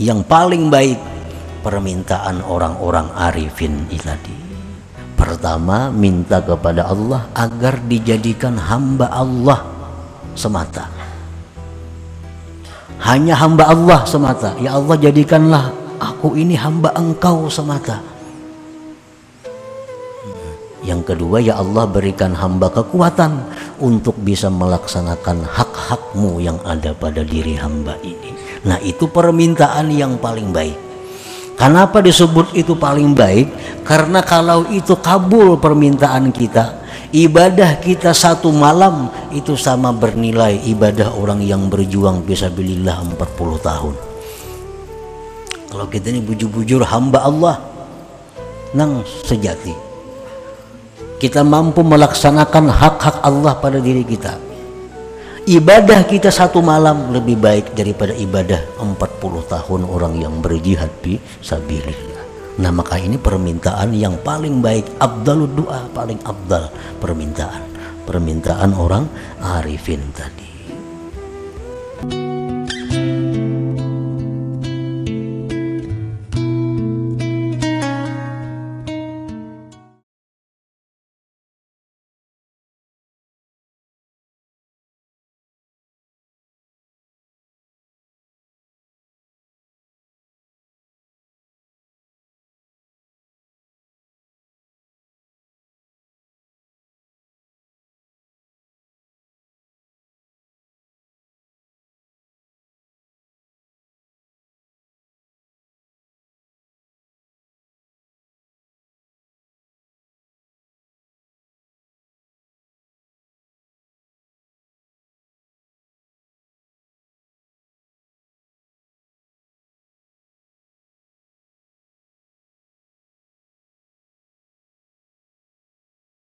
yang paling baik permintaan orang-orang arifin tadi. Pertama minta kepada Allah agar dijadikan hamba Allah semata. Hanya hamba Allah semata. Ya Allah jadikanlah aku ini hamba engkau semata. Yang kedua ya Allah berikan hamba kekuatan untuk bisa melaksanakan hak-hakmu yang ada pada diri hamba ini. Nah itu permintaan yang paling baik. Kenapa disebut itu paling baik? Karena kalau itu kabul permintaan kita, ibadah kita satu malam itu sama bernilai ibadah orang yang berjuang bisa bilillah 40 tahun. Kalau kita ini bujur-bujur hamba Allah, nang sejati kita mampu melaksanakan hak-hak Allah pada diri kita ibadah kita satu malam lebih baik daripada ibadah 40 tahun orang yang berjihad di sabilillah. Nah maka ini permintaan yang paling baik abdalud doa paling abdal permintaan. Permintaan orang arifin tadi